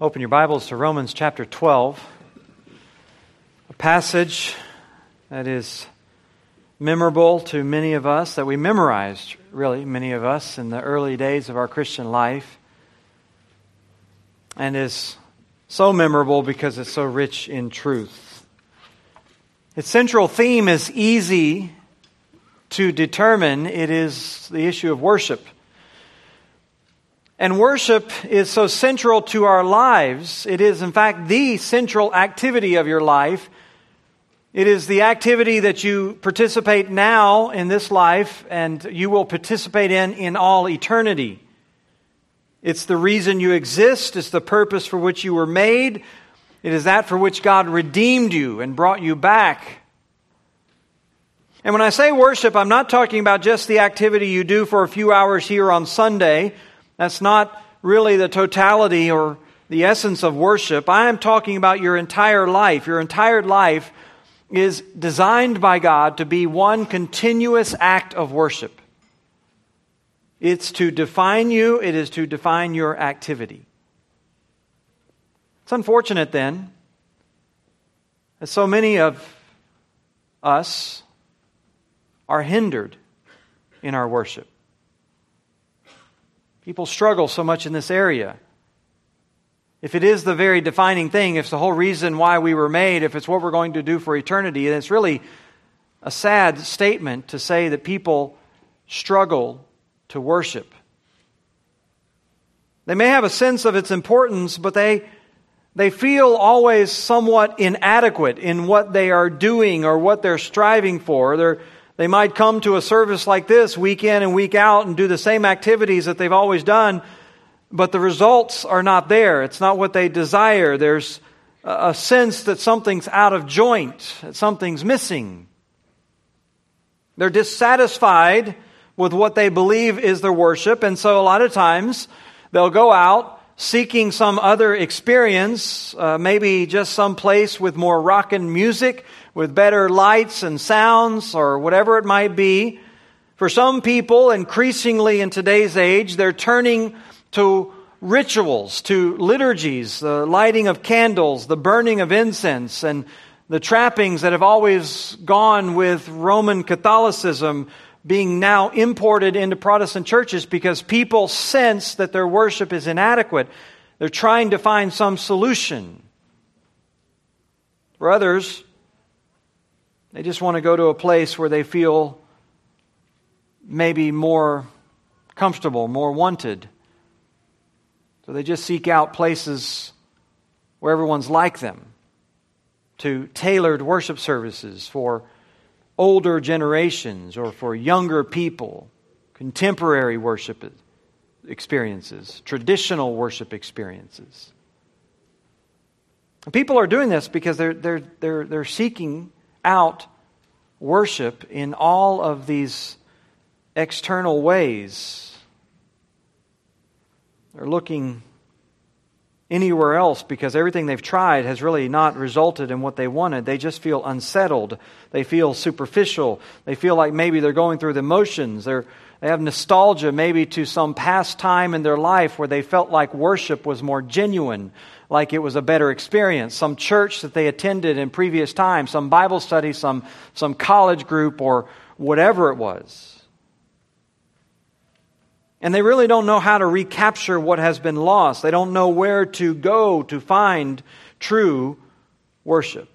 Open your Bibles to Romans chapter 12, a passage that is memorable to many of us, that we memorized, really, many of us, in the early days of our Christian life, and is so memorable because it's so rich in truth. Its central theme is easy to determine it is the issue of worship. And worship is so central to our lives. It is, in fact, the central activity of your life. It is the activity that you participate now in this life and you will participate in in all eternity. It's the reason you exist, it's the purpose for which you were made. It is that for which God redeemed you and brought you back. And when I say worship, I'm not talking about just the activity you do for a few hours here on Sunday that's not really the totality or the essence of worship. I am talking about your entire life. Your entire life is designed by God to be one continuous act of worship. It's to define you, it is to define your activity. It's unfortunate then that so many of us are hindered in our worship. People struggle so much in this area. If it is the very defining thing, if it's the whole reason why we were made, if it's what we're going to do for eternity, then it's really a sad statement to say that people struggle to worship. They may have a sense of its importance, but they, they feel always somewhat inadequate in what they are doing or what they're striving for. They're, they might come to a service like this week in and week out and do the same activities that they've always done, but the results are not there. It's not what they desire. There's a sense that something's out of joint, that something's missing. They're dissatisfied with what they believe is their worship, and so a lot of times they'll go out seeking some other experience, uh, maybe just some place with more rockin' music with better lights and sounds or whatever it might be. For some people, increasingly in today's age, they're turning to rituals, to liturgies, the lighting of candles, the burning of incense, and the trappings that have always gone with Roman Catholicism being now imported into Protestant churches because people sense that their worship is inadequate. They're trying to find some solution. For others, they just want to go to a place where they feel maybe more comfortable, more wanted. So they just seek out places where everyone's like them to tailored worship services for older generations or for younger people, contemporary worship experiences, traditional worship experiences. People are doing this because they're, they're, they're, they're seeking out worship in all of these external ways. They're looking anywhere else because everything they've tried has really not resulted in what they wanted. They just feel unsettled. They feel superficial. They feel like maybe they're going through the motions. They're, they have nostalgia maybe to some past time in their life where they felt like worship was more genuine like it was a better experience. Some church that they attended in previous times, some Bible study, some, some college group, or whatever it was. And they really don't know how to recapture what has been lost. They don't know where to go to find true worship.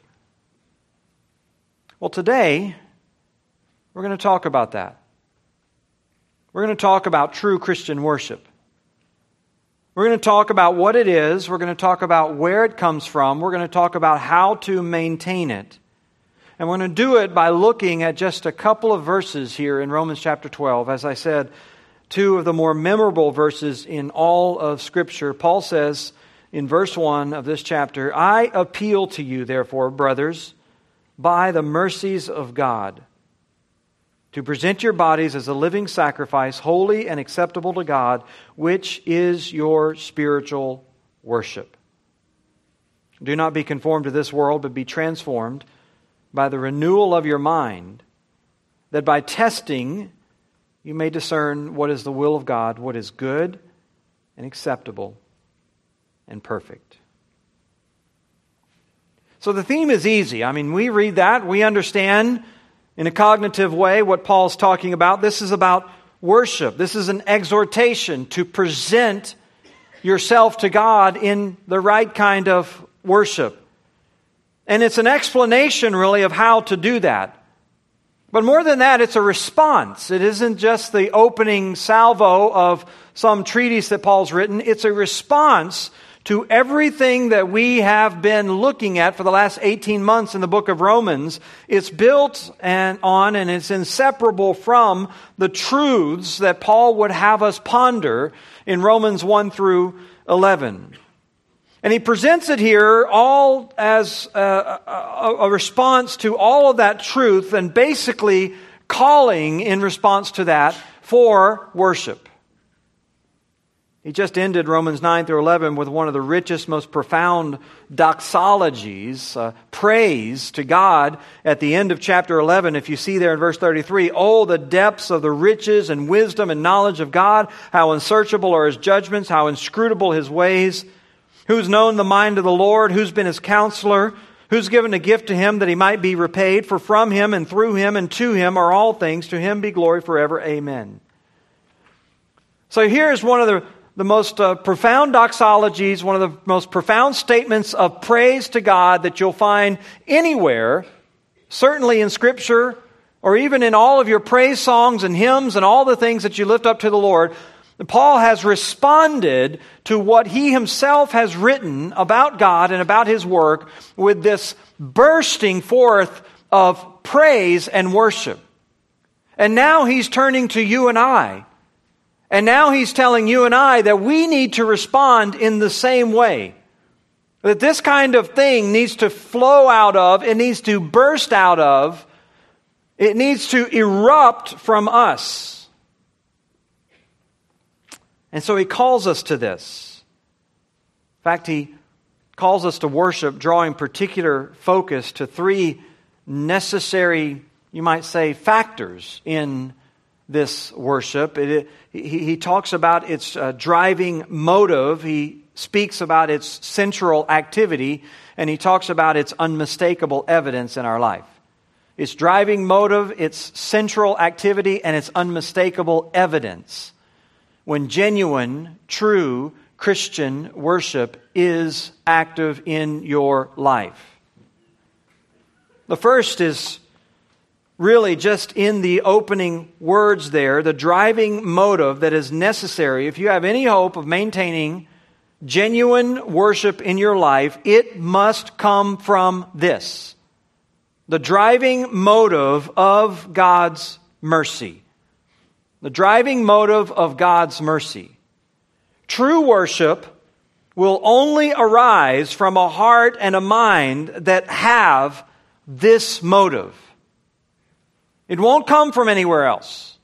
Well, today, we're going to talk about that. We're going to talk about true Christian worship. We're going to talk about what it is. We're going to talk about where it comes from. We're going to talk about how to maintain it. And we're going to do it by looking at just a couple of verses here in Romans chapter 12. As I said, two of the more memorable verses in all of Scripture. Paul says in verse 1 of this chapter, I appeal to you, therefore, brothers, by the mercies of God to present your bodies as a living sacrifice, holy and acceptable to God, which is your spiritual worship. Do not be conformed to this world, but be transformed by the renewal of your mind, that by testing you may discern what is the will of God, what is good and acceptable and perfect. So the theme is easy. I mean, we read that, we understand in a cognitive way what Paul's talking about. This is about worship. This is an exhortation to present yourself to God in the right kind of worship. And it's an explanation, really, of how to do that. But more than that, it's a response. It isn't just the opening salvo of some treatise that Paul's written, it's a response to everything that we have been looking at for the last 18 months in the book of Romans. It's built and on and it's inseparable from the truths that Paul would have us ponder in Romans 1 through 11. And he presents it here all as a, a, a, response to all of that truth and basically calling in response to that for worship. He just ended Romans 9 through 11 with one of the richest, most profound doxologies, uh, praise to God at the end of chapter 11. If you see there in verse 33, oh, the depths of the riches and wisdom and knowledge of God, how unsearchable are his judgments, how inscrutable his ways. Who's known the mind of the Lord? Who's been his counselor? Who's given a gift to him that he might be repaid? For from him and through him and to him are all things. To him be glory forever. Amen. So here's one of the the most uh, profound doxologies, one of the most profound statements of praise to God that you'll find anywhere, certainly in Scripture, or even in all of your praise songs and hymns and all the things that you lift up to the Lord. Paul has responded to what he himself has written about God and about his work with this bursting forth of praise and worship. And now he's turning to you and I and now he's telling you and I that we need to respond in the same way. That this kind of thing needs to flow out of, it needs to burst out of, it needs to erupt from us. And so he calls us to this. In fact, he calls us to worship, drawing particular focus to three necessary, you might say, factors in this worship. It, he, he, talks about its uh, driving motive. He speaks about its central activity, and he talks about its unmistakable evidence in our life. Its driving motive, its central activity, and its unmistakable evidence. When genuine, true Christian worship is active in your life. The first is really just in the opening words there, the driving motive that is necessary, if you have any hope of maintaining genuine worship in your life, it must come from this the driving motive of God's mercy. The driving motive of God's mercy. True worship will only arise from a heart and a mind that have this motive. It won't come from anywhere else.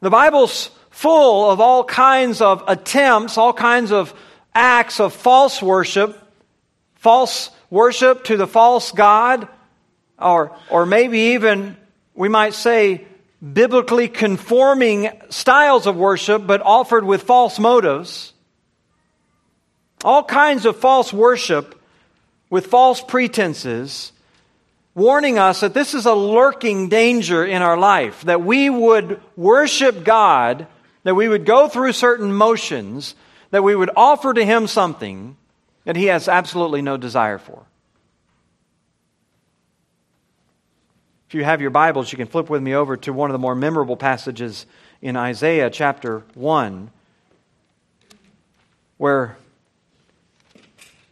The Bible's full of all kinds of attempts, all kinds of acts of false worship, false worship to the false God, or, or maybe even, we might say, biblically conforming styles of worship, but offered with false motives. All kinds of false worship with false pretenses warning us that this is a lurking danger in our life, that we would worship God, that we would go through certain motions, that we would offer to Him something that He has absolutely no desire for. If you have your Bibles, you can flip with me over to one of the more memorable passages in Isaiah chapter 1, where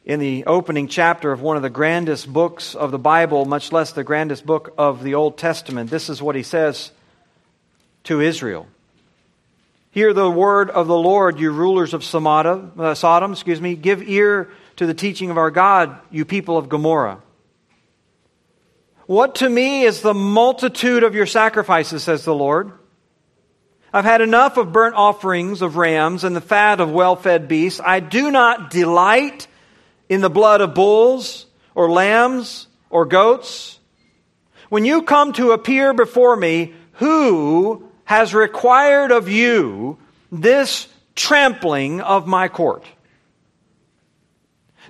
in the opening chapter of one of the grandest books of the Bible, much less the grandest book of the Old Testament. This is what he says to Israel. Hear the word of the Lord, you rulers of Sodom, uh, excuse me. Give ear to the teaching of our God, you people of Gomorrah. What to me is the multitude of your sacrifices, says the Lord. I've had enough of burnt offerings of rams and the fat of well fed beasts. I do not delight in the blood of bulls or lambs or goats? When you come to appear before me, who has required of you this trampling of my court?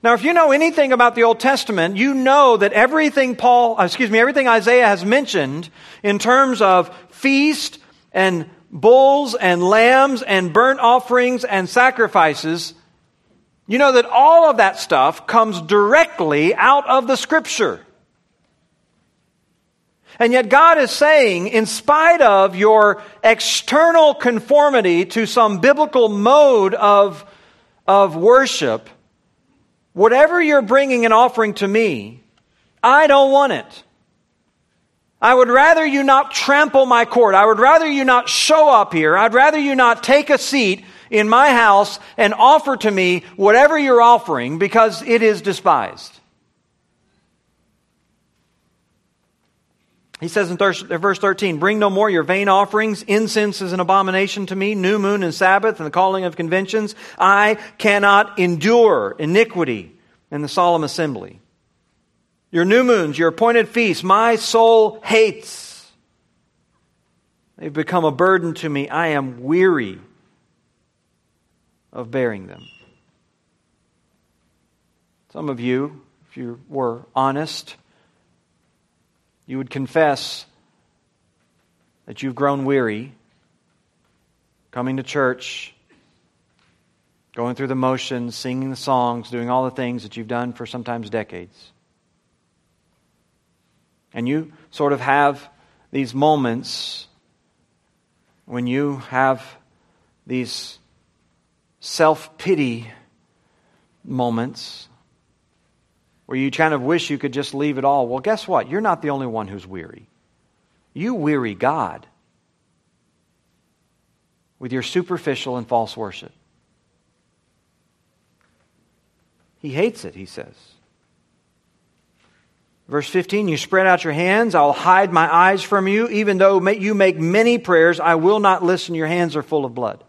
Now, if you know anything about the Old Testament, you know that everything Paul, uh, excuse me, everything Isaiah has mentioned in terms of feast and bulls and lambs and burnt offerings and sacrifices, you know that all of that stuff comes directly out of the scripture. And yet God is saying, in spite of your external conformity to some biblical mode of, of worship, Whatever you're bringing and offering to me, I don't want it. I would rather you not trample my court. I would rather you not show up here. I'd rather you not take a seat in my house and offer to me whatever you're offering because it is despised. He says in verse 13, Bring no more your vain offerings. Incense is an abomination to me. New moon and Sabbath and the calling of conventions. I cannot endure iniquity in the solemn assembly. Your new moons, your appointed feasts, my soul hates. They've become a burden to me. I am weary of bearing them. Some of you, if you were honest, you would confess that you've grown weary coming to church, going through the motions, singing the songs, doing all the things that you've done for sometimes decades. And you sort of have these moments when you have these self pity moments where you kind of wish you could just leave it all. Well, guess what? You're not the only one who's weary. You weary God with your superficial and false worship. He hates it, he says. Verse 15, you spread out your hands, I'll hide my eyes from you. Even though you make many prayers, I will not listen. Your hands are full of blood.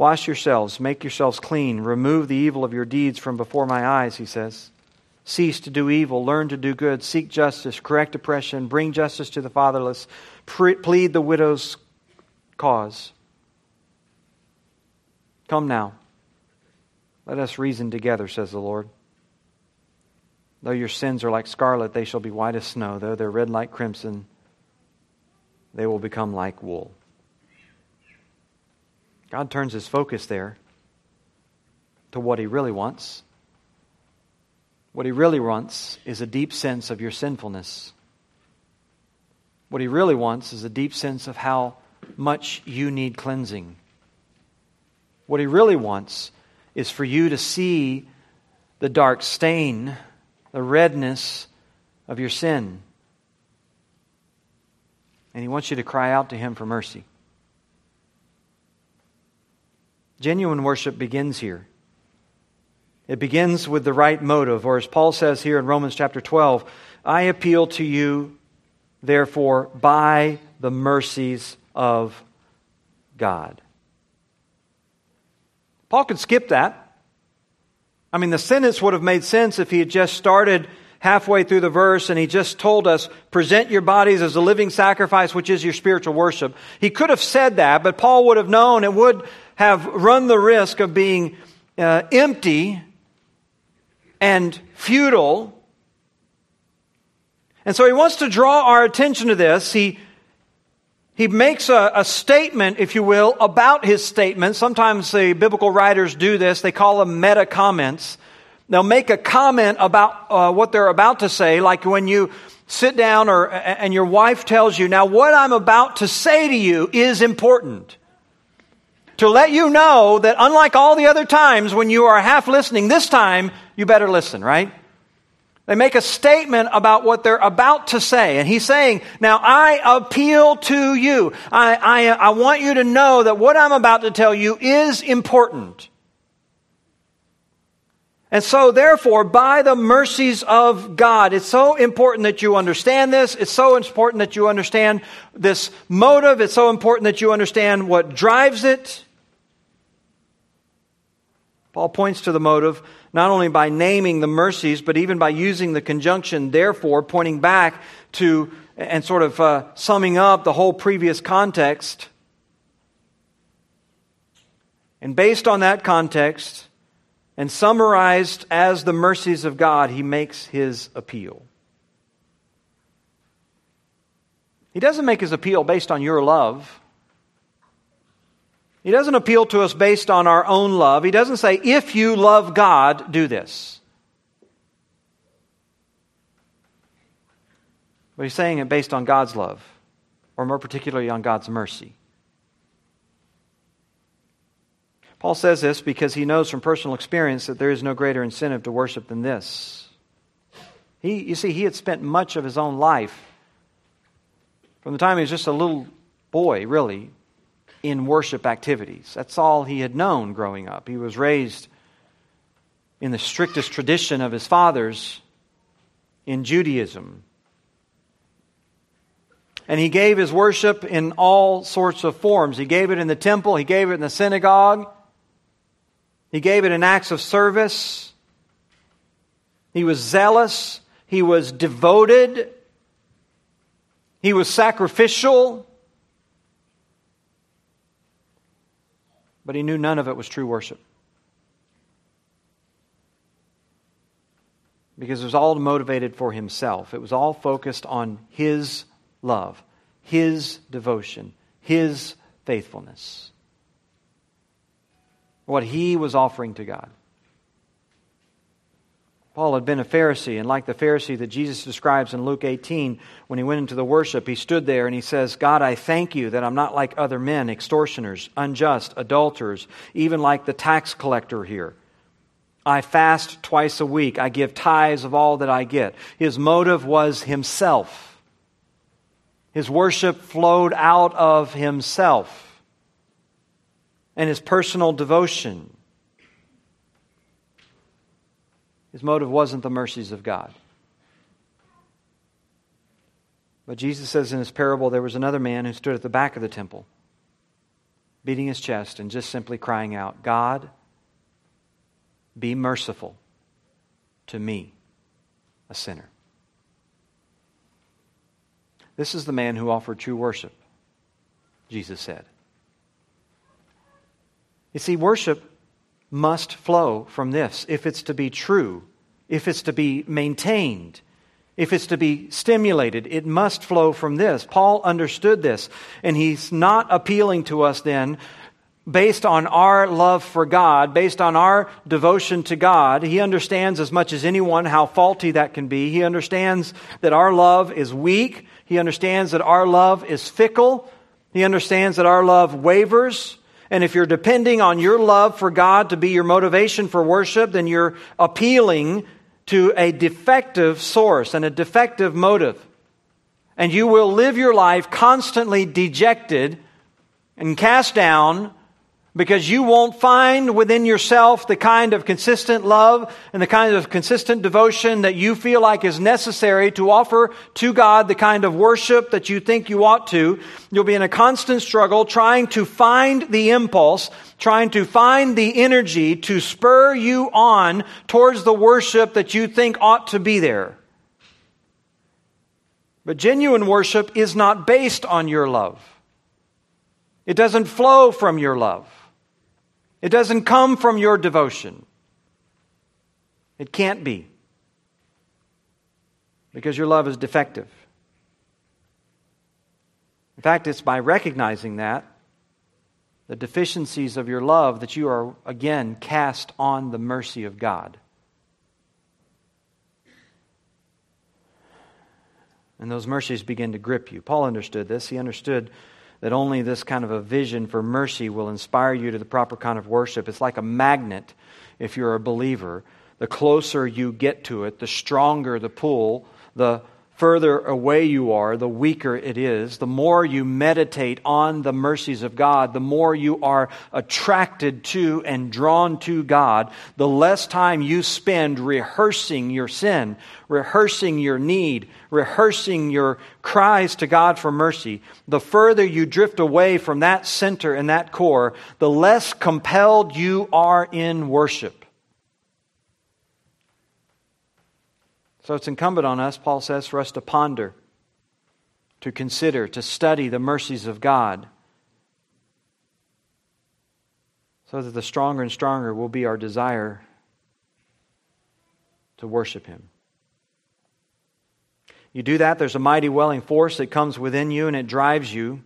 Wash yourselves, make yourselves clean, remove the evil of your deeds from before my eyes, he says. Cease to do evil, learn to do good, seek justice, correct oppression, bring justice to the fatherless, plead the widow's cause. Come now. Let us reason together, says the Lord. Though your sins are like scarlet, they shall be white as snow. Though they're red like crimson, they will become like wool. God turns his focus there to what he really wants. What he really wants is a deep sense of your sinfulness. What he really wants is a deep sense of how much you need cleansing. What he really wants is for you to see the dark stain, the redness of your sin. And he wants you to cry out to him for mercy. Genuine worship begins here. It begins with the right motive, or as Paul says here in Romans chapter 12, I appeal to you, therefore, by the mercies of God. Paul could skip that. I mean, the sentence would have made sense if he had just started halfway through the verse and he just told us, present your bodies as a living sacrifice, which is your spiritual worship. He could have said that, but Paul would have known it would have run the risk of being uh, empty and futile. And so he wants to draw our attention to this. He, he makes a, a, statement, if you will, about his statement. Sometimes the biblical writers do this. They call them meta comments. They'll make a comment about uh, what they're about to say, like when you sit down or, and your wife tells you, now what I'm about to say to you is important to let you know that unlike all the other times when you are half listening, this time you better listen, right? They make a statement about what they're about to say. And he's saying, Now I appeal to you. I, I, I want you to know that what I'm about to tell you is important. And so, therefore, by the mercies of God, it's so important that you understand this. It's so important that you understand this motive. It's so important that you understand what drives it. Paul points to the motive not only by naming the mercies, but even by using the conjunction therefore, pointing back to and sort of uh, summing up the whole previous context. And based on that context, and summarized as the mercies of God, he makes his appeal. He doesn't make his appeal based on your love. He doesn't appeal to us based on our own love. He doesn't say, if you love God, do this. But he's saying it based on God's love, or more particularly on God's mercy. Paul says this because he knows from personal experience that there is no greater incentive to worship than this. He, you see, he had spent much of his own life, from the time he was just a little boy, really, in worship activities. That's all he had known growing up. He was raised in the strictest tradition of his fathers in Judaism. And he gave his worship in all sorts of forms. He gave it in the temple, he gave it in the synagogue, he gave it in acts of service. He was zealous. He was devoted. He was sacrificial. But he knew none of it was true worship. Because it was all motivated for himself. It was all focused on his love, his devotion, his faithfulness what he was offering to God. Paul had been a Pharisee, and like the Pharisee that Jesus describes in Luke 18, when he went into the worship, he stood there and he says, God, I thank you that I'm not like other men, extortioners, unjust, adulterers, even like the tax collector here. I fast twice a week. I give tithes of all that I get. His motive was himself. His worship flowed out of himself and his personal devotion. His motive wasn't the mercies of God. But Jesus says in his parable there was another man who stood at the back of the temple, beating his chest and just simply crying out, God, be merciful to me, a sinner. This is the man who offered true worship, Jesus said. You see, worship must flow from this if it's to be true, if it's to be maintained, if it's to be stimulated. It must flow from this. Paul understood this, and he's not appealing to us then based on our love for God, based on our devotion to God. He understands as much as anyone how faulty that can be. He understands that our love is weak. He understands that our love is fickle. He understands that our love wavers. And if you're depending on your love for God to be your motivation for worship, then you're appealing to a defective source and a defective motive. And you will live your life constantly dejected and cast down because you won't find within yourself the kind of consistent love and the kind of consistent devotion that you feel like is necessary to offer to God the kind of worship that you think you ought to. You'll be in a constant struggle trying to find the impulse, trying to find the energy to spur you on towards the worship that you think ought to be there. But genuine worship is not based on your love. It doesn't flow from your love. It doesn't come from your devotion. It can't be. Because your love is defective. In fact, it's by recognizing that, the deficiencies of your love, that you are again cast on the mercy of God. And those mercies begin to grip you. Paul understood this. He understood that only this kind of a vision for mercy will inspire you to the proper kind of worship. It's like a magnet if you're a believer. The closer you get to it, the stronger the pull, the further away you are, the weaker it is. The more you meditate on the mercies of God, the more you are attracted to and drawn to God, the less time you spend rehearsing your sin, rehearsing your need, rehearsing your cries to God for mercy. The further you drift away from that center and that core, the less compelled you are in worship. So it's incumbent on us, Paul says, for us to ponder, to consider, to study the mercies of God, so that the stronger and stronger will be our desire to worship Him. You do that, there's a mighty welling force that comes within you and it drives you,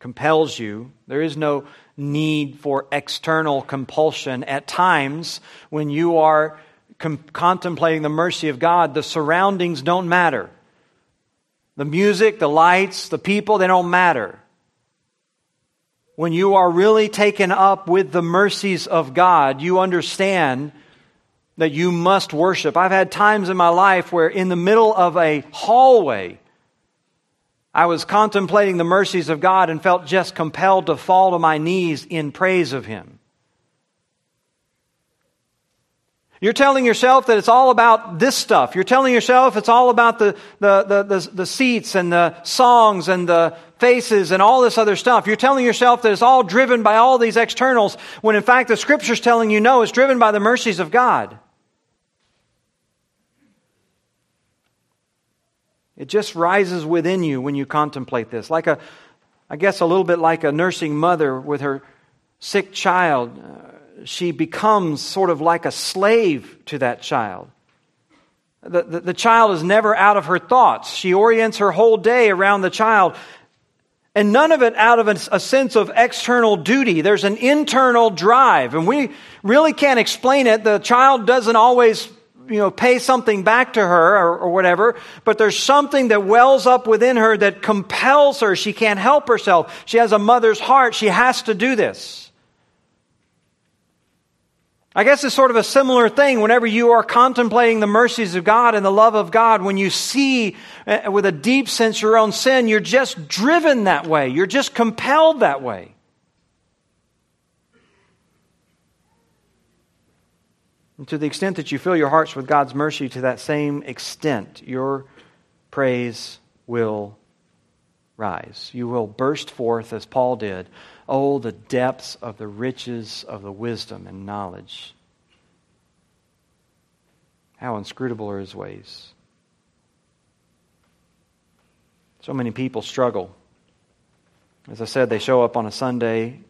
compels you. There is no need for external compulsion. At times, when you are com- contemplating the mercy of God, the surroundings don't matter. The music, the lights, the people, they don't matter. When you are really taken up with the mercies of God, you understand that you must worship. I've had times in my life where, in the middle of a hallway, I was contemplating the mercies of God and felt just compelled to fall to my knees in praise of Him. You're telling yourself that it's all about this stuff. You're telling yourself it's all about the, the, the, the, the seats and the songs and the faces and all this other stuff. You're telling yourself that it's all driven by all these externals, when in fact the Scripture's telling you no, it's driven by the mercies of God. It just rises within you when you contemplate this. Like a, I guess, a little bit like a nursing mother with her sick child. Uh, she becomes sort of like a slave to that child. The, the, the child is never out of her thoughts. She orients her whole day around the child. And none of it out of a, a sense of external duty. There's an internal drive, and we really can't explain it. The child doesn't always you know, pay something back to her or, or, whatever, but there's something that wells up within her that compels her. She can't help herself. She has a mother's heart. She has to do this. I guess it's sort of a similar thing whenever you are contemplating the mercies of God and the love of God. When you see uh, with a deep sense your own sin, you're just driven that way. You're just compelled that way. And to the extent that you fill your hearts with God's mercy, to that same extent, your praise will rise. You will burst forth as Paul did. Oh, the depths of the riches of the wisdom and knowledge. How inscrutable are his ways. So many people struggle. As I said, they show up on a Sunday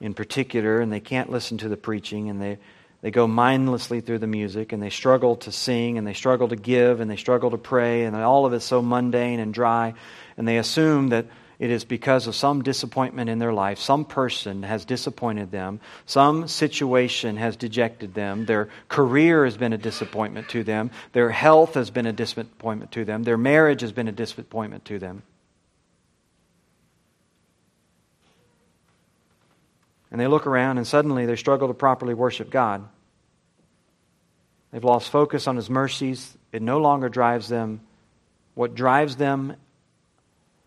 in particular and they can't listen to the preaching and they they go mindlessly through the music and they struggle to sing and they struggle to give and they struggle to pray and all of it's so mundane and dry and they assume that it is because of some disappointment in their life. Some person has disappointed them. Some situation has dejected them. Their career has been a disappointment to them. Their health has been a disappointment to them. Their marriage has been a disappointment to them. And they look around and suddenly they struggle to properly worship God. They've lost focus on His mercies. It no longer drives them. What drives them,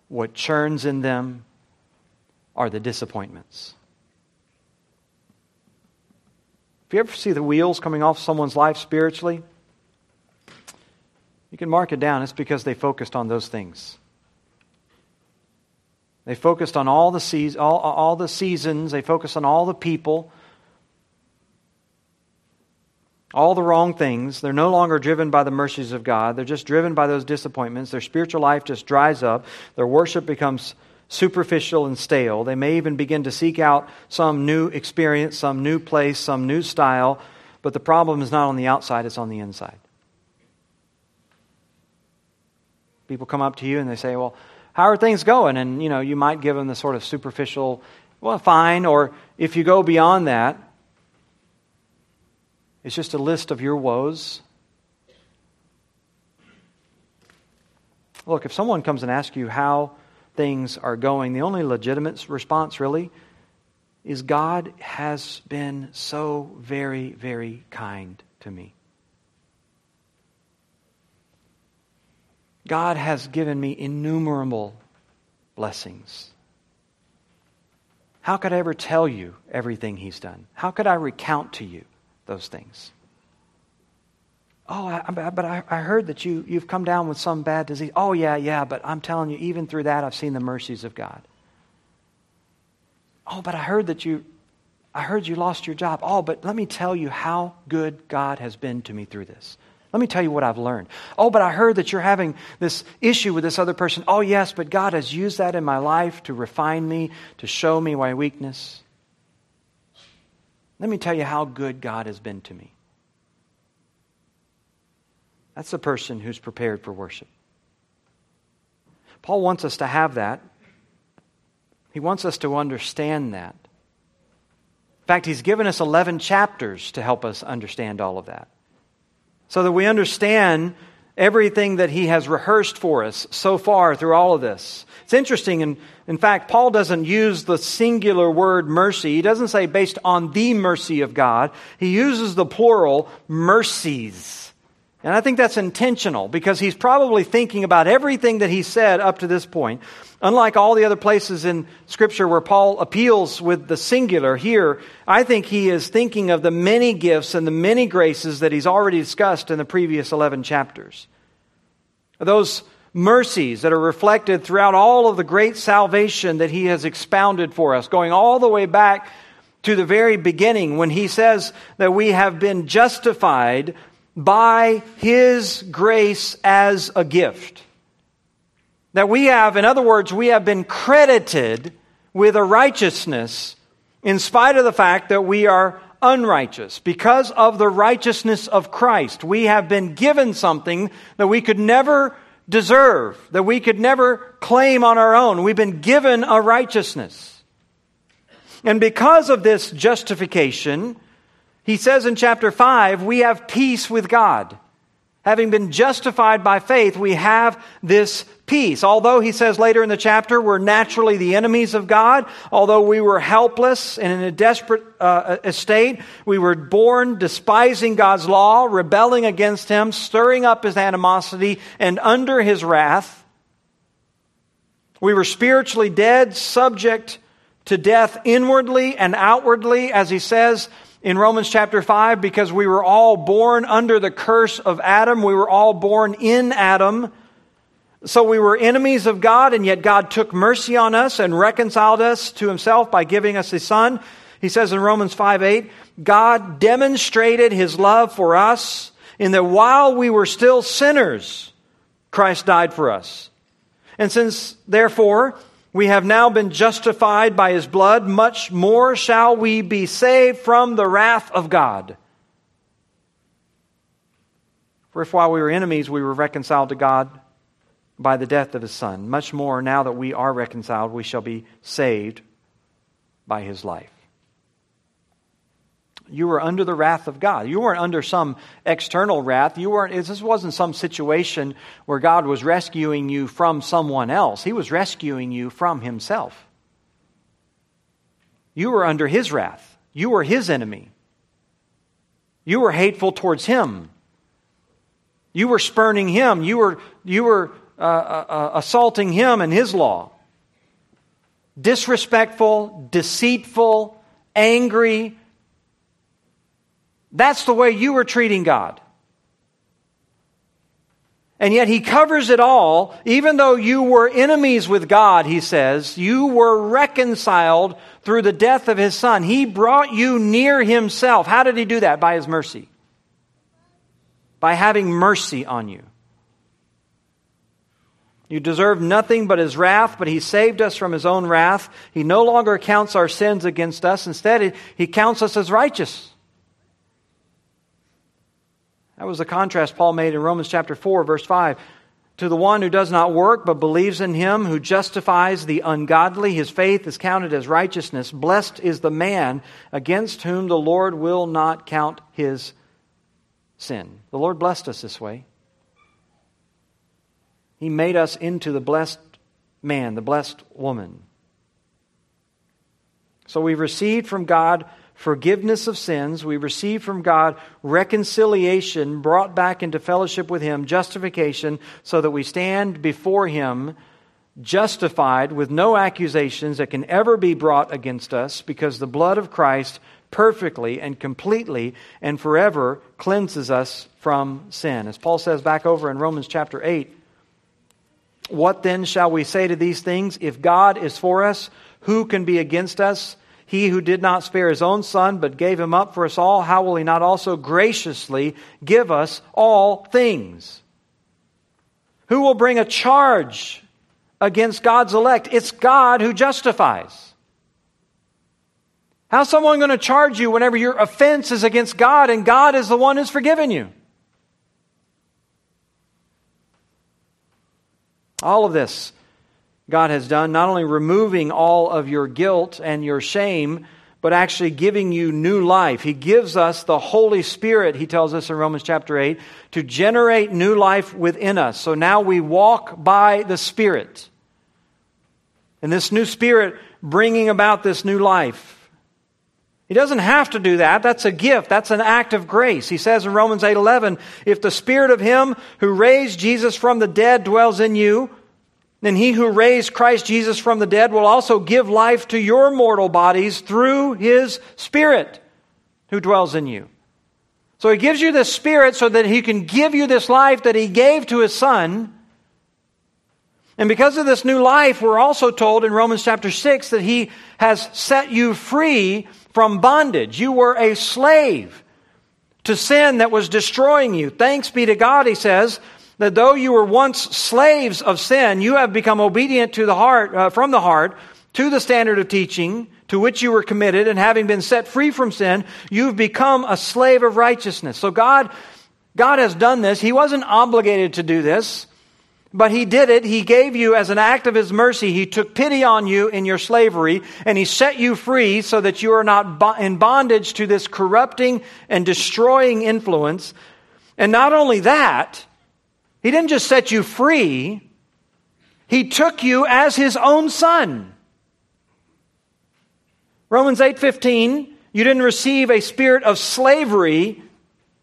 what churns in them, are the disappointments. If you ever see the wheels coming off someone's life spiritually, you can mark it down. It's because they focused on those things. They focused on all the, se- all, all the seasons, they focused on all the people, all the wrong things. They're no longer driven by the mercies of God. They're just driven by those disappointments. Their spiritual life just dries up. Their worship becomes superficial and stale. They may even begin to seek out some new experience, some new place, some new style. But the problem is not on the outside, it's on the inside. People come up to you and they say, Well, how are things going? And, you know, you might give them the sort of superficial, well, fine. Or if you go beyond that, it's just a list of your woes. Look, if someone comes and asks you how things are going, the only legitimate response really is God has been so very, very kind to me. God has given me innumerable blessings. How could I ever tell you everything He's done? How could I recount to you those things? Oh, I, but I, I heard that you, you've come down with some bad disease. Oh, yeah, yeah, but I'm telling you, even through that, I've seen the mercies of God. Oh, but I heard that you, I heard you lost your job. Oh, but let me tell you how good God has been to me through this. Let me tell you what I've learned. Oh, but I heard that you're having this issue with this other person. Oh, yes, but God has used that in my life to refine me, to show me my weakness. Let me tell you how good God has been to me. That's the person who's prepared for worship. Paul wants us to have that. He wants us to understand that. In fact, he's given us 11 chapters to help us understand all of that. So that we understand everything that he has rehearsed for us so far through all of this. It's interesting, and in fact, Paul doesn't use the singular word mercy. He doesn't say based on the mercy of God. He uses the plural mercies. And I think that's intentional because he's probably thinking about everything that he said up to this point. Unlike all the other places in Scripture where Paul appeals with the singular, here, I think he is thinking of the many gifts and the many graces that he's already discussed in the previous 11 chapters. Those mercies that are reflected throughout all of the great salvation that he has expounded for us, going all the way back to the very beginning when he says that we have been justified by His grace as a gift. That we have, in other words, we have been credited with a righteousness in spite of the fact that we are unrighteous. Because of the righteousness of Christ, we have been given something that we could never deserve, that we could never claim on our own. We've been given a righteousness. And because of this justification, he says in chapter 5, we have peace with God. Having been justified by faith, we have this peace. Although, he says later in the chapter, we're naturally the enemies of God, although we were helpless and in a desperate uh, estate, we were born despising God's law, rebelling against Him, stirring up His animosity, and under His wrath. We were spiritually dead, subject to death inwardly and outwardly, as he says in Romans chapter 5 because we were all born under the curse of Adam. We were all born in Adam. So we were enemies of God, and yet God took mercy on us and reconciled us to himself by giving us his son. He says in Romans 5 8, God demonstrated his love for us in that while we were still sinners, Christ died for us. And since, therefore, we have now been justified by his blood, much more shall we be saved from the wrath of God. For if while we were enemies, we were reconciled to God by the death of his Son, much more now that we are reconciled, we shall be saved by his life you were under the wrath of God. You weren't under some external wrath. You weren't, this wasn't some situation where God was rescuing you from someone else. He was rescuing you from Himself. You were under His wrath. You were His enemy. You were hateful towards Him. You were spurning Him. You were, you were uh, uh, uh assaulting Him and His law. Disrespectful, deceitful, angry, that's the way you were treating God. And yet he covers it all. Even though you were enemies with God, he says, you were reconciled through the death of his son. He brought you near himself. How did he do that? By his mercy. By having mercy on you. You deserve nothing but his wrath, but he saved us from his own wrath. He no longer counts our sins against us. Instead, he counts us as righteous. That was the contrast Paul made in Romans chapter 4, verse 5. To the one who does not work, but believes in him who justifies the ungodly, his faith is counted as righteousness. Blessed is the man against whom the Lord will not count his sin. The Lord blessed us this way. He made us into the blessed man, the blessed woman. So we've received from God forgiveness of sins. We receive from God reconciliation, brought back into fellowship with Him, justification, so that we stand before Him justified with no accusations that can ever be brought against us because the blood of Christ perfectly and completely and forever cleanses us from sin. As Paul says back over in Romans chapter 8, what then shall we say to these things? If God is for us, who can be against us? He who did not spare his own son, but gave him up for us all, how will he not also graciously give us all things? Who will bring a charge against God's elect? It's God who justifies. How's someone going to charge you whenever your offense is against God and God is the one who's forgiven you? All of this God has done, not only removing all of your guilt and your shame, but actually giving you new life. He gives us the Holy Spirit, he tells us in Romans chapter 8, to generate new life within us. So now we walk by the Spirit. And this new Spirit bringing about this new life. He doesn't have to do that. That's a gift. That's an act of grace. He says in Romans 8:11, if the spirit of him who raised Jesus from the dead dwells in you, then he who raised Christ Jesus from the dead will also give life to your mortal bodies through his Spirit who dwells in you. So he gives you this Spirit so that he can give you this life that he gave to his Son. And because of this new life, we're also told in Romans chapter 6 that he has set you free from bondage. You were a slave to sin that was destroying you. Thanks be to God, he says, that though you were once slaves of sin, you have become obedient to the heart, uh, from the heart to the standard of teaching to which you were committed, and having been set free from sin, you've become a slave of righteousness. So God, God has done this. He wasn't obligated to do this. But he did it. He gave you as an act of his mercy. He took pity on you in your slavery and he set you free so that you are not in bondage to this corrupting and destroying influence. And not only that, he didn't just set you free, He took you as His own son. Romans 8:15, you didn't receive a spirit of slavery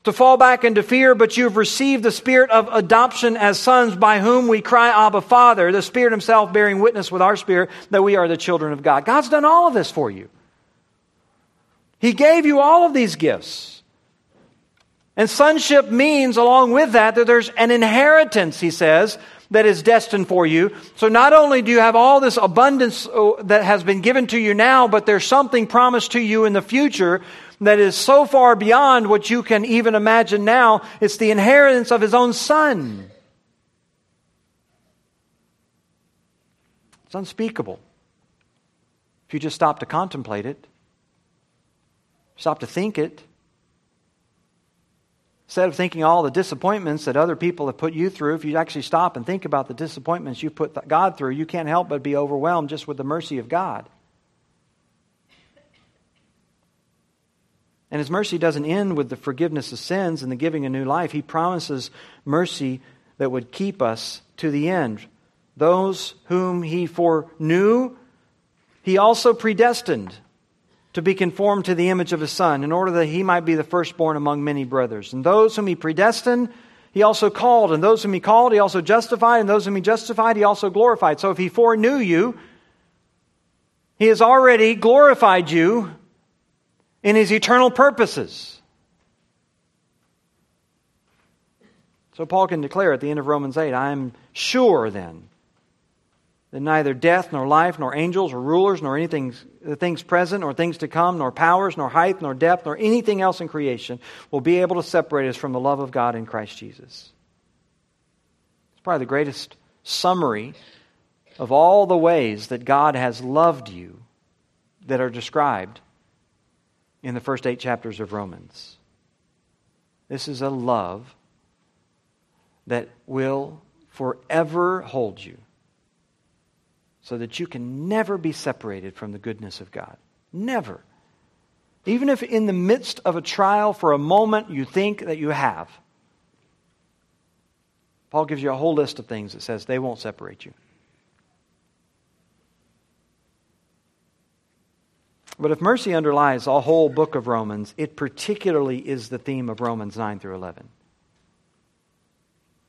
to fall back into fear, but you've received the spirit of adoption as sons by whom we cry, Abba, Father, the Spirit Himself bearing witness with our spirit that we are the children of God. God's done all of this for you. He gave you all of these gifts. And sonship means, along with that, that there's an inheritance, he says, that is destined for you. So not only do you have all this abundance uh, that has been given to you now, but there's something promised to you in the future that is so far beyond what you can even imagine now. It's the inheritance of his own son. It's unspeakable. If you just stop to contemplate it, stop to think it, Instead of thinking all the disappointments that other people have put you through, if you actually stop and think about the disappointments you put God through, you can't help but be overwhelmed just with the mercy of God. And His mercy doesn't end with the forgiveness of sins and the giving a new life. He promises mercy that would keep us to the end. Those whom He foreknew, He also predestined to be conformed to the image of his son, in order that he might be the firstborn among many brothers. And those whom he predestined, he also called. And those whom he called, he also justified. And those whom he justified, he also glorified. So if he foreknew you, he has already glorified you in his eternal purposes. So Paul can declare at the end of Romans 8, I am sure then that neither death, nor life, nor angels, or rulers, nor anything, the things present, nor things to come, nor powers, nor height, nor depth, nor anything else in creation will be able to separate us from the love of God in Christ Jesus. It's probably the greatest summary of all the ways that God has loved you that are described in the first eight chapters of Romans. This is a love that will forever hold you so that you can never be separated from the goodness of God. Never. Even if in the midst of a trial for a moment you think that you have. Paul gives you a whole list of things that says they won't separate you. But if mercy underlies the whole book of Romans, it particularly is the theme of Romans 9 through 11.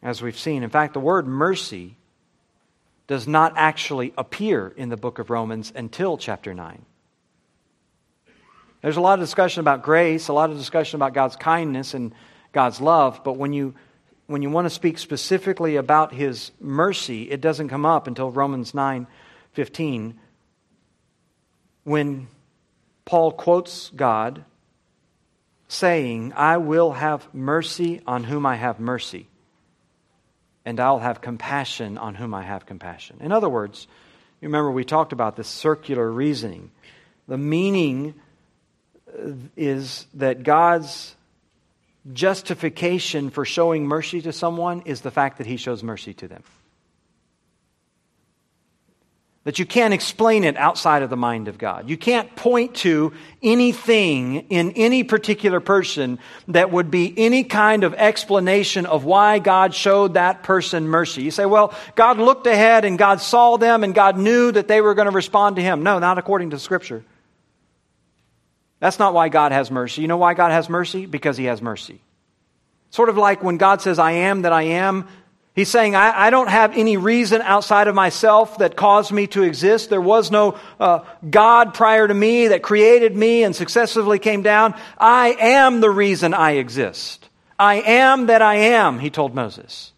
As we've seen, in fact, the word mercy does not actually appear in the book of Romans until chapter 9. There's a lot of discussion about grace, a lot of discussion about God's kindness and God's love, but when you when you want to speak specifically about his mercy, it doesn't come up until Romans 9:15 when Paul quotes God saying, "I will have mercy on whom I have mercy." And I'll have compassion on whom I have compassion. In other words, you remember we talked about this circular reasoning. The meaning is that God's justification for showing mercy to someone is the fact that he shows mercy to them. That you can't explain it outside of the mind of God. You can't point to anything in any particular person that would be any kind of explanation of why God showed that person mercy. You say, well, God looked ahead and God saw them and God knew that they were going to respond to Him. No, not according to Scripture. That's not why God has mercy. You know why God has mercy? Because He has mercy. Sort of like when God says, I am that I am, He's saying, I, I, don't have any reason outside of myself that caused me to exist. There was no uh, God prior to me that created me and successively came down. I am the reason I exist. I am that I am, he told Moses.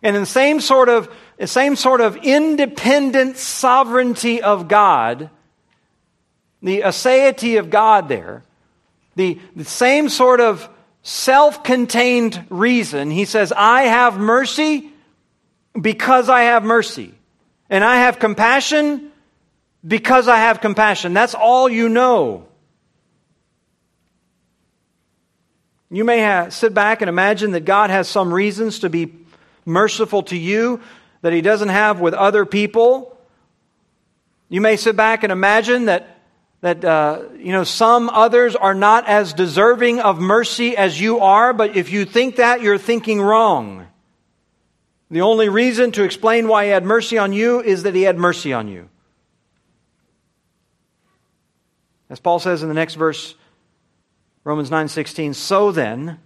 And in the same sort of, same sort of independent sovereignty of God, the aseity of God there, the, the same sort of self contained reason, he says, I have mercy because I have mercy. And I have compassion because I have compassion. That's all you know. You may have, sit back and imagine that God has some reasons to be merciful to you that he doesn't have with other people. You may sit back and imagine that that uh, you know some others are not as deserving of mercy as you are but if you think that you're thinking wrong. The only reason to explain why he had mercy on you is that he had mercy on you. As paul says in the next verse romans 9:16 so then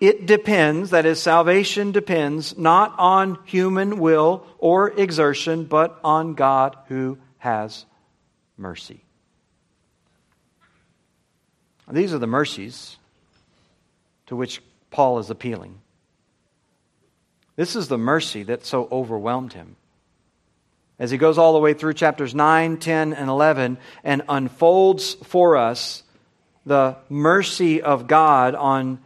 it depends that is salvation depends not on human will or exertion but on god who has mercy these are the mercies to which Paul is appealing. This is the mercy that so overwhelmed him. As he goes all the way through chapters 9, 10, and 11 and unfolds for us the mercy of God on,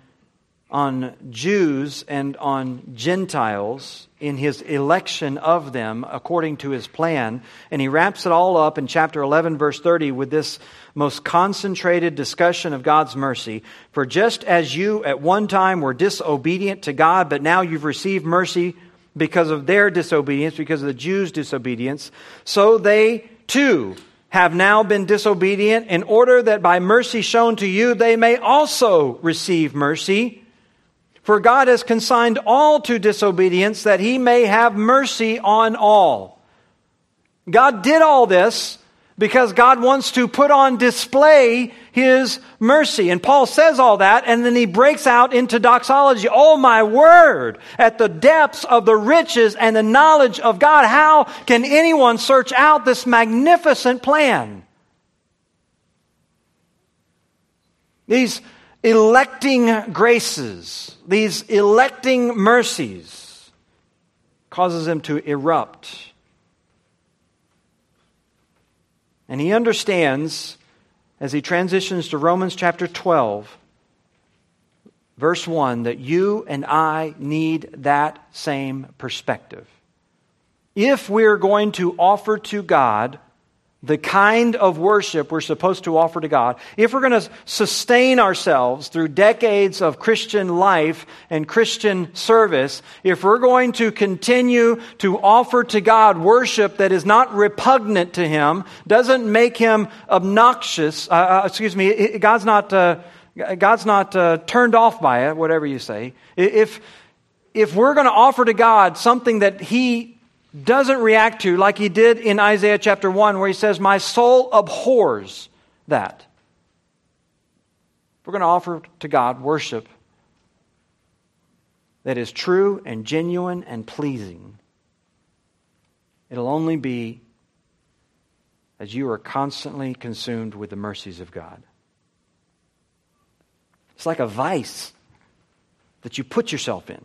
on Jews and on Gentiles in his election of them according to his plan. And he wraps it all up in chapter 11, verse 30, with this most concentrated discussion of God's mercy. For just as you at one time were disobedient to God, but now you've received mercy because of their disobedience, because of the Jews' disobedience, so they too have now been disobedient in order that by mercy shown to you, they may also receive mercy. For God has consigned all to disobedience that he may have mercy on all. God did all this because God wants to put on display his mercy. And Paul says all that, and then he breaks out into doxology. Oh, my word! At the depths of the riches and the knowledge of God, how can anyone search out this magnificent plan? These electing graces, these electing mercies, causes him to erupt And he understands as he transitions to Romans chapter 12, verse 1, that you and I need that same perspective. If we're going to offer to God the kind of worship we're supposed to offer to God, if we're going to sustain ourselves through decades of Christian life and Christian service, if we're going to continue to offer to God worship that is not repugnant to Him, doesn't make Him obnoxious, uh, uh, excuse me, God's not, uh, God's not uh, turned off by it, whatever you say. If, if we're going to offer to God something that He doesn't react to like he did in Isaiah chapter 1, where he says, My soul abhors that. We're going to offer to God worship that is true and genuine and pleasing. It'll only be as you are constantly consumed with the mercies of God. It's like a vice that you put yourself in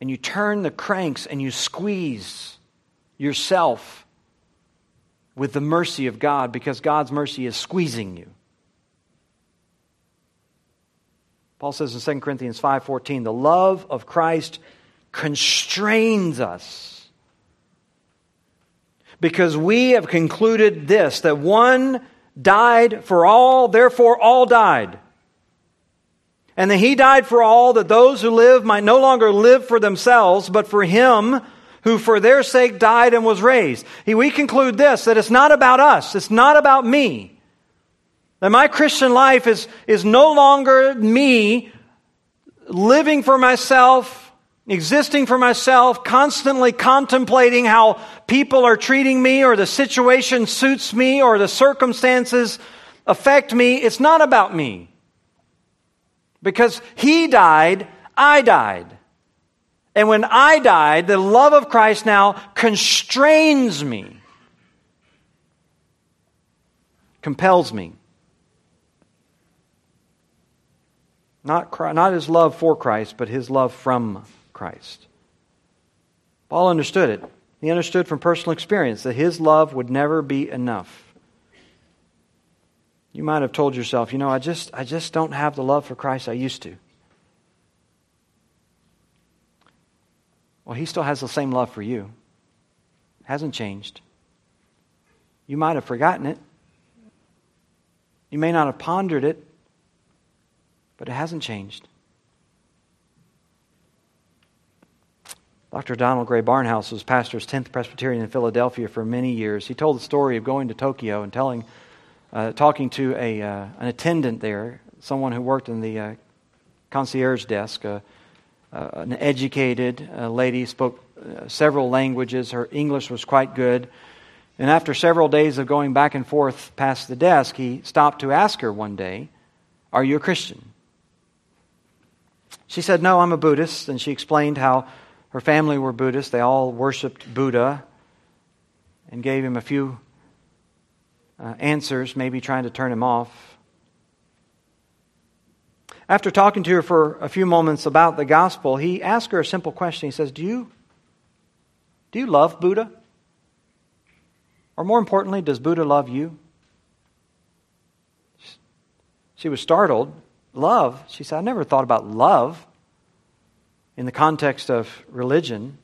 and you turn the cranks and you squeeze yourself with the mercy of God because God's mercy is squeezing you. Paul says in 2 Corinthians 5:14, "The love of Christ constrains us because we have concluded this that one died for all, therefore all died. And that he died for all, that those who live might no longer live for themselves, but for him who for their sake died and was raised. We conclude this that it's not about us, it's not about me. That my Christian life is, is no longer me living for myself, existing for myself, constantly contemplating how people are treating me or the situation suits me or the circumstances affect me. It's not about me. Because He died, I died. And when I died, the love of Christ now constrains me, compels me. Not, Christ, not his love for Christ, but his love from Christ. Paul understood it. He understood from personal experience that his love would never be enough. You might have told yourself, you know, I just, I just don't have the love for Christ I used to. Well, he still has the same love for you. Hasn't changed. You might have forgotten it. You may not have pondered it, but it hasn't changed. Dr. Donald Grey Barnhouse was pastor's 10th Presbyterian in Philadelphia for many years. He told the story of going to Tokyo and telling, uh, talking to a, uh, an attendant there, someone who worked in the uh, concierge desk, uh, uh, an educated uh, lady, spoke several languages. Her English was quite good. And after several days of going back and forth past the desk, he stopped to ask her one day, Are you a Christian? She said, No, I'm a Buddhist. And she explained how her family were Buddhists. They all worshiped Buddha and gave him a few uh, answers, maybe trying to turn him off. After talking to her for a few moments about the gospel, he asked her a simple question. He says, Do you, do you love Buddha? Or more importantly, does Buddha love you? She was startled love, she said, I never thought about love in the context of religion.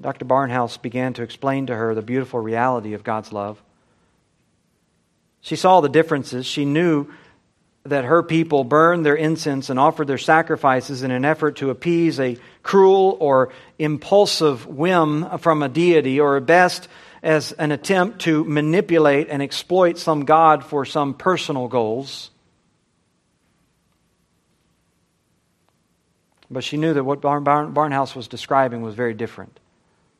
Dr. Barnhouse began to explain to her the beautiful reality of God's love. She saw the differences. She knew that her people burned their incense and offered their sacrifices in an effort to appease a cruel or impulsive whim from a deity, or at best, as an attempt to manipulate and exploit some god for some personal goals. But she knew that what Barnhouse was describing was very different.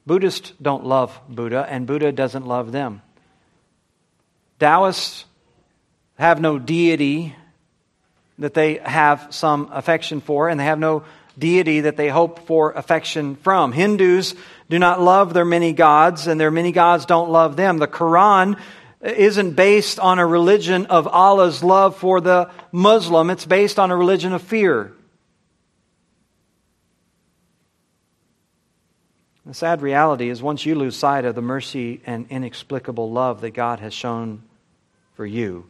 Buddhists don't love Buddha, and Buddha doesn't love them. Taoists have no deity that they have some affection for, and they have no deity that they hope for affection from. Hindus do not love their many gods, and their many gods don't love them. The Quran isn't based on a religion of Allah's love for the Muslim, it's based on a religion of fear. The sad reality is once you lose sight of the mercy and inexplicable love that God has shown for you,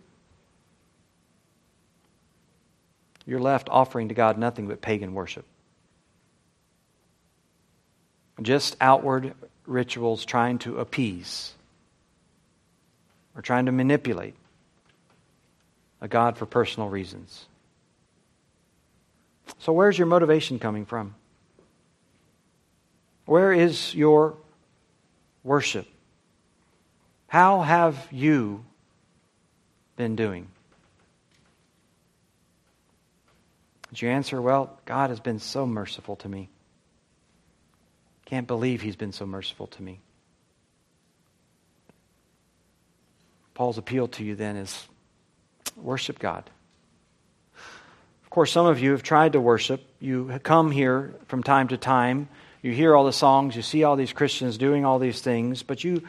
you're left offering to God nothing but pagan worship. Just outward rituals trying to appease or trying to manipulate a God for personal reasons. So, where's your motivation coming from? Where is your worship? How have you been doing? Did you answer, Well, God has been so merciful to me. Can't believe He's been so merciful to me. Paul's appeal to you then is worship God. Of course, some of you have tried to worship. You come here from time to time you hear all the songs, you see all these Christians doing all these things, but you,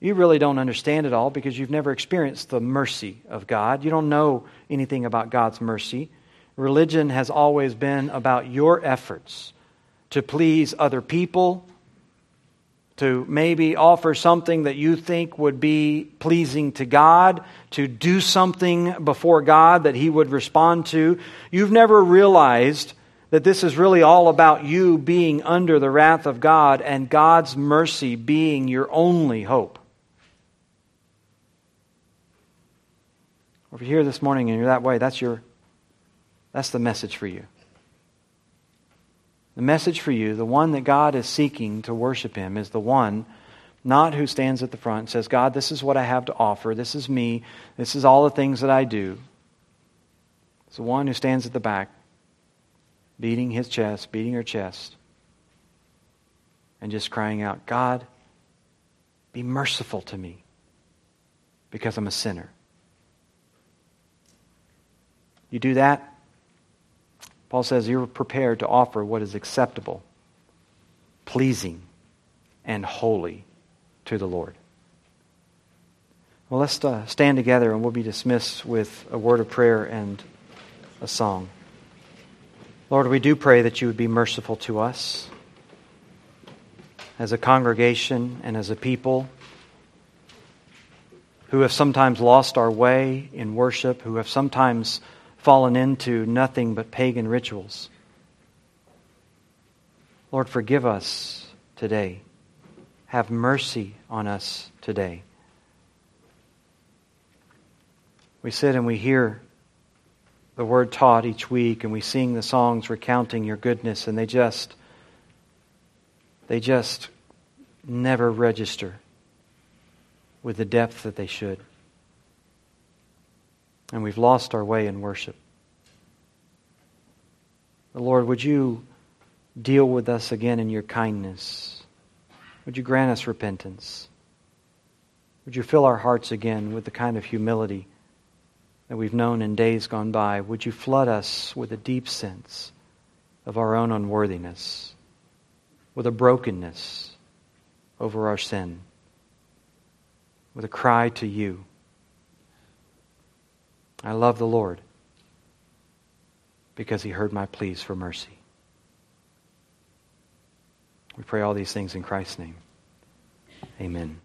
you really don't understand it all because you've never experienced the mercy of God. You don't know anything about God's mercy. Religion has always been about your efforts to please other people, to maybe offer something that you think would be pleasing to God, to do something before God that He would respond to. You've never realized that this is really all about you being under the wrath of God and God's mercy being your only hope. If you're here this morning and you're that way, that's your that's the message for you. The message for you, the one that God is seeking to worship him, is the one not who stands at the front and says, God, this is what I have to offer. This is me. This is all the things that I do. It's the one who stands at the back, beating his chest, beating her chest, and just crying out, God, be merciful to me because I'm a sinner. You do that, Paul says you're prepared to offer what is acceptable, pleasing, and holy to the Lord. Well, let's uh, stand together and we'll be dismissed with a word of prayer and a song. Lord, we do pray that you would be merciful to us as a congregation and as a people who have sometimes lost our way in worship, who have sometimes fallen into nothing but pagan rituals. Lord, forgive us today. Have mercy on us today. We sit and we hear the word taught each week and we sing the songs recounting your goodness and they just they just never register with the depth that they should and we've lost our way in worship. Lord, would you deal with us again in your kindness? Would you grant us repentance? Would you fill our hearts again with the kind of humility that we've known in days gone by? Would you flood us with a deep sense of our own unworthiness, with a brokenness over our sin, with a cry to you? I love the Lord because he heard my pleas for mercy. We pray all these things in Christ's name. Amen.